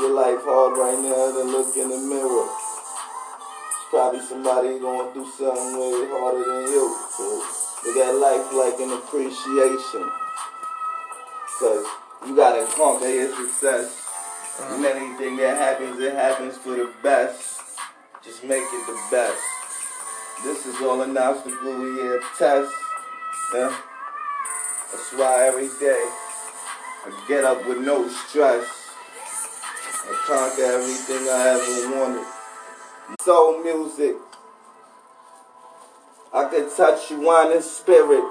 your life hard right now, then look in the mirror. Probably somebody going through something way harder than you. So look at life like an appreciation. Cause you gotta conquer your success. Uh-huh. And anything that happens, it happens for the best. Just make it the best. This is all an obstacle we here test. Yeah. That's why every day I get up with no stress. Conquer everything I ever wanted. Soul music. I can touch you on in spirit.